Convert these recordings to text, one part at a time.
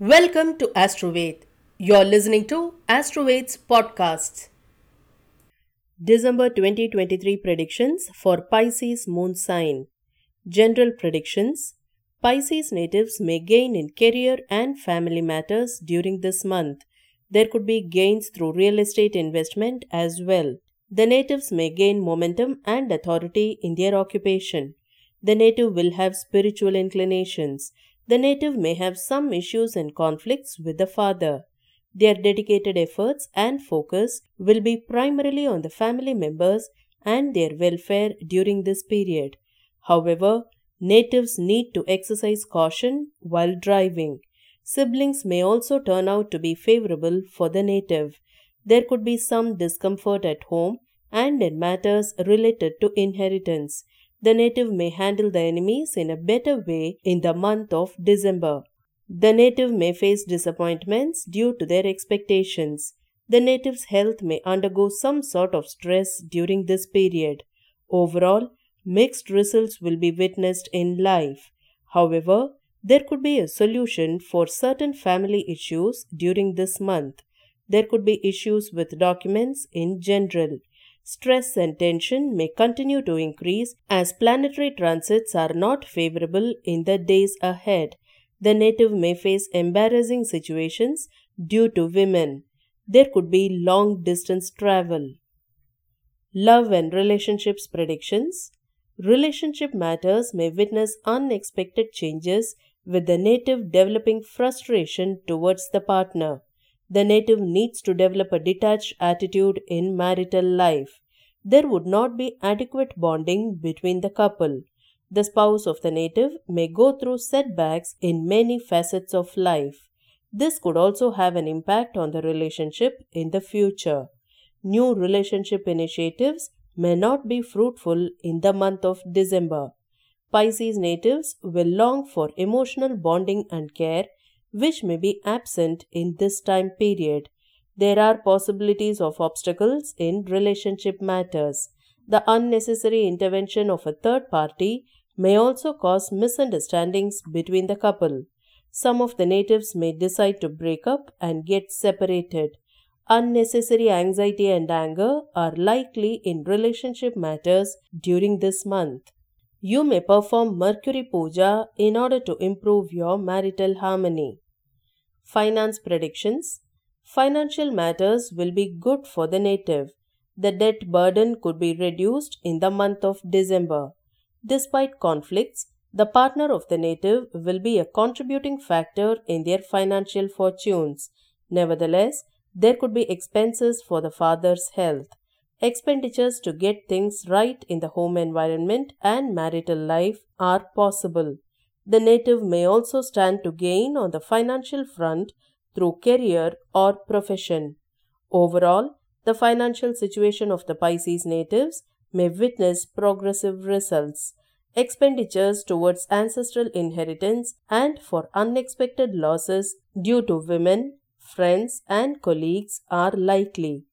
Welcome to Astroved. You're listening to Astroved's podcasts. December 2023 predictions for Pisces moon sign. General predictions Pisces natives may gain in career and family matters during this month. There could be gains through real estate investment as well. The natives may gain momentum and authority in their occupation. The native will have spiritual inclinations. The native may have some issues and conflicts with the father. Their dedicated efforts and focus will be primarily on the family members and their welfare during this period. However, natives need to exercise caution while driving. Siblings may also turn out to be favorable for the native. There could be some discomfort at home and in matters related to inheritance. The native may handle the enemies in a better way in the month of December. The native may face disappointments due to their expectations. The native's health may undergo some sort of stress during this period. Overall, mixed results will be witnessed in life. However, there could be a solution for certain family issues during this month. There could be issues with documents in general. Stress and tension may continue to increase as planetary transits are not favorable in the days ahead. The native may face embarrassing situations due to women. There could be long distance travel. Love and relationships predictions. Relationship matters may witness unexpected changes with the native developing frustration towards the partner. The native needs to develop a detached attitude in marital life. There would not be adequate bonding between the couple. The spouse of the native may go through setbacks in many facets of life. This could also have an impact on the relationship in the future. New relationship initiatives may not be fruitful in the month of December. Pisces natives will long for emotional bonding and care, which may be absent in this time period. There are possibilities of obstacles in relationship matters. The unnecessary intervention of a third party may also cause misunderstandings between the couple. Some of the natives may decide to break up and get separated. Unnecessary anxiety and anger are likely in relationship matters during this month. You may perform Mercury Puja in order to improve your marital harmony. Finance predictions Financial matters will be good for the native. The debt burden could be reduced in the month of December. Despite conflicts, the partner of the native will be a contributing factor in their financial fortunes. Nevertheless, there could be expenses for the father's health. Expenditures to get things right in the home environment and marital life are possible. The native may also stand to gain on the financial front through career or profession. Overall, the financial situation of the Pisces natives may witness progressive results. Expenditures towards ancestral inheritance and for unexpected losses due to women, friends, and colleagues are likely.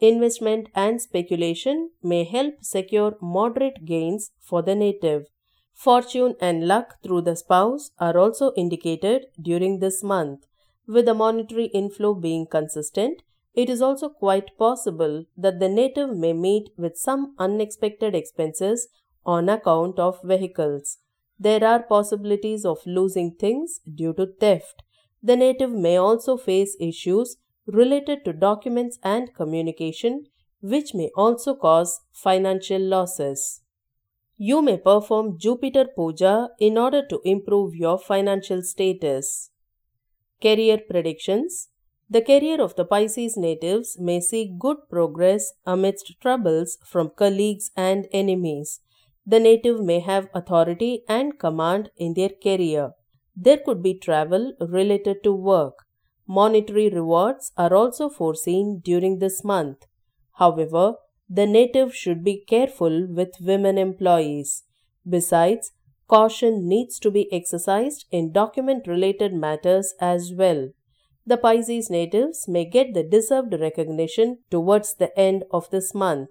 Investment and speculation may help secure moderate gains for the native. Fortune and luck through the spouse are also indicated during this month. With the monetary inflow being consistent, it is also quite possible that the native may meet with some unexpected expenses on account of vehicles. There are possibilities of losing things due to theft. The native may also face issues related to documents and communication, which may also cause financial losses. You may perform Jupiter Puja in order to improve your financial status. Career predictions The career of the Pisces natives may see good progress amidst troubles from colleagues and enemies. The native may have authority and command in their career. There could be travel related to work. Monetary rewards are also foreseen during this month. However, the native should be careful with women employees. Besides, caution needs to be exercised in document related matters as well. The Pisces natives may get the deserved recognition towards the end of this month.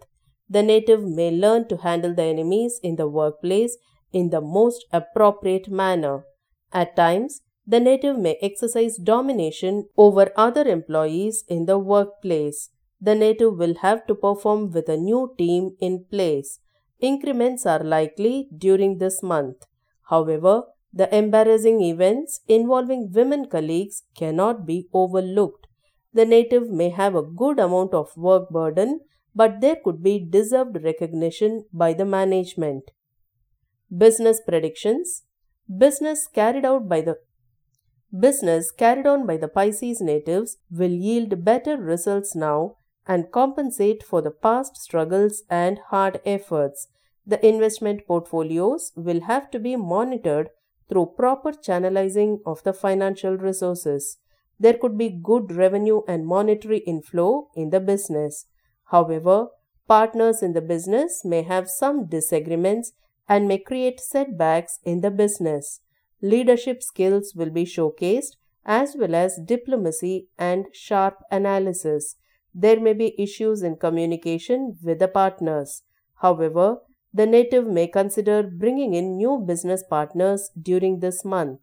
The native may learn to handle the enemies in the workplace in the most appropriate manner. At times, the native may exercise domination over other employees in the workplace. The native will have to perform with a new team in place. Increments are likely during this month. However, the embarrassing events involving women colleagues cannot be overlooked. The native may have a good amount of work burden, but there could be deserved recognition by the management. Business predictions Business carried out by the business carried on by the Pisces natives will yield better results now and compensate for the past struggles and hard efforts. The investment portfolios will have to be monitored through proper channelizing of the financial resources. There could be good revenue and monetary inflow in the business. However, partners in the business may have some disagreements and may create setbacks in the business. Leadership skills will be showcased as well as diplomacy and sharp analysis. There may be issues in communication with the partners. However, the native may consider bringing in new business partners during this month.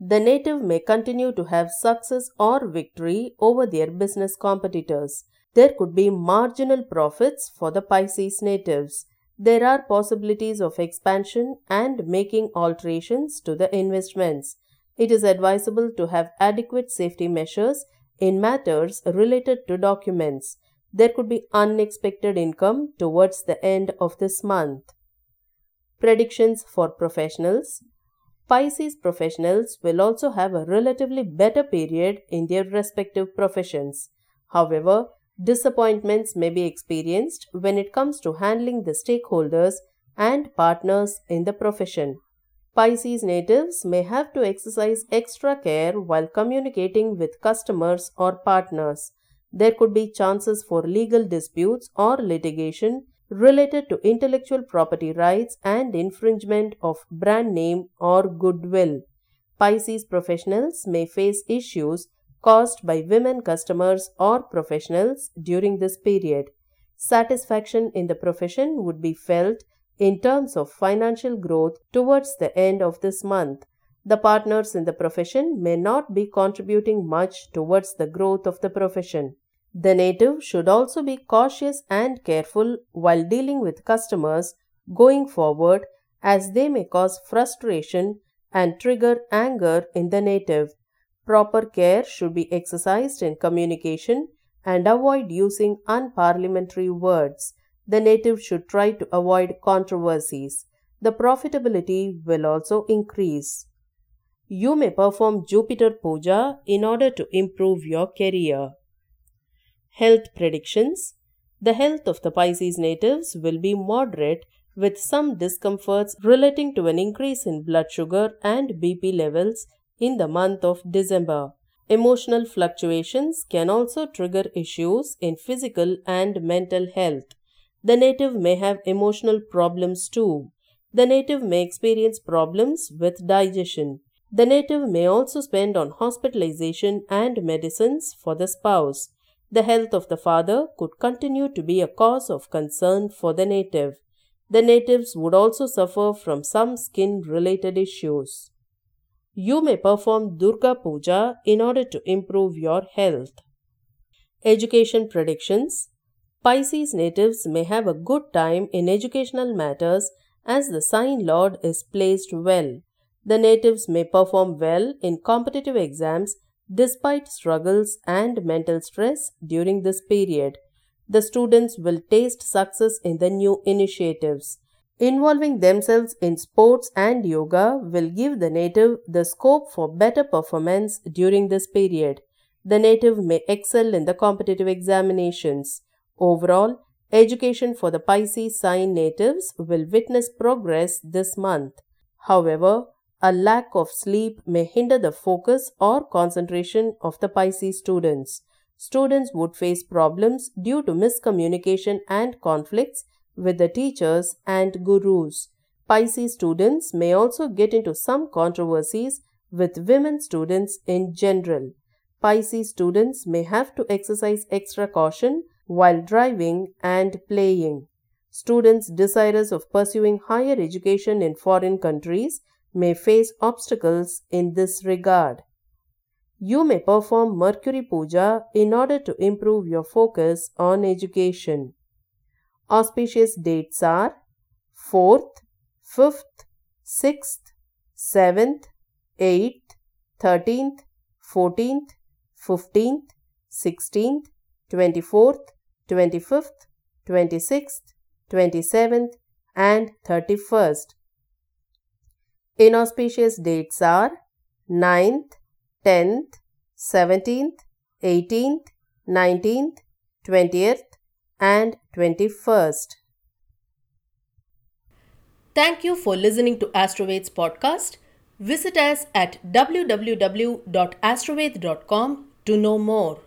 The native may continue to have success or victory over their business competitors. There could be marginal profits for the Pisces natives. There are possibilities of expansion and making alterations to the investments. It is advisable to have adequate safety measures in matters related to documents there could be unexpected income towards the end of this month. Predictions for professionals Pisces professionals will also have a relatively better period in their respective professions. However, disappointments may be experienced when it comes to handling the stakeholders and partners in the profession. Pisces natives may have to exercise extra care while communicating with customers or partners there could be chances for legal disputes or litigation related to intellectual property rights and infringement of brand name or goodwill. Pisces professionals may face issues caused by women customers or professionals during this period. Satisfaction in the profession would be felt in terms of financial growth towards the end of this month. The partners in the profession may not be contributing much towards the growth of the profession. The native should also be cautious and careful while dealing with customers going forward as they may cause frustration and trigger anger in the native. Proper care should be exercised in communication and avoid using unparliamentary words. The native should try to avoid controversies. The profitability will also increase. You may perform Jupiter Puja in order to improve your career. Health predictions The health of the Pisces natives will be moderate with some discomforts relating to an increase in blood sugar and BP levels in the month of December. Emotional fluctuations can also trigger issues in physical and mental health. The native may have emotional problems too. The native may experience problems with digestion. The native may also spend on hospitalization and medicines for the spouse. The health of the father could continue to be a cause of concern for the native. The natives would also suffer from some skin related issues. You may perform Durga Puja in order to improve your health. Education predictions Pisces natives may have a good time in educational matters as the sign lord is placed well. The natives may perform well in competitive exams despite struggles and mental stress during this period. The students will taste success in the new initiatives. Involving themselves in sports and yoga will give the native the scope for better performance during this period. The native may excel in the competitive examinations. Overall, education for the Pisces sign natives will witness progress this month. However, a lack of sleep may hinder the focus or concentration of the Pisces students. Students would face problems due to miscommunication and conflicts with the teachers and gurus. Pisces students may also get into some controversies with women students in general. Pisces students may have to exercise extra caution while driving and playing. Students desirous of pursuing higher education in foreign countries may face obstacles in this regard. You may perform Mercury Puja in order to improve your focus on education. Auspicious dates are 4th, 5th, 6th, 7th, 8th, 13th, 14th, 15th, 16th, 24th, 25th, 26th, 27th, and 31st. Inauspicious dates are 9th, 10th, 17th, 18th, 19th, 20th, and 21st. Thank you for listening to Astroveds podcast. Visit us at www.astroved.com to know more.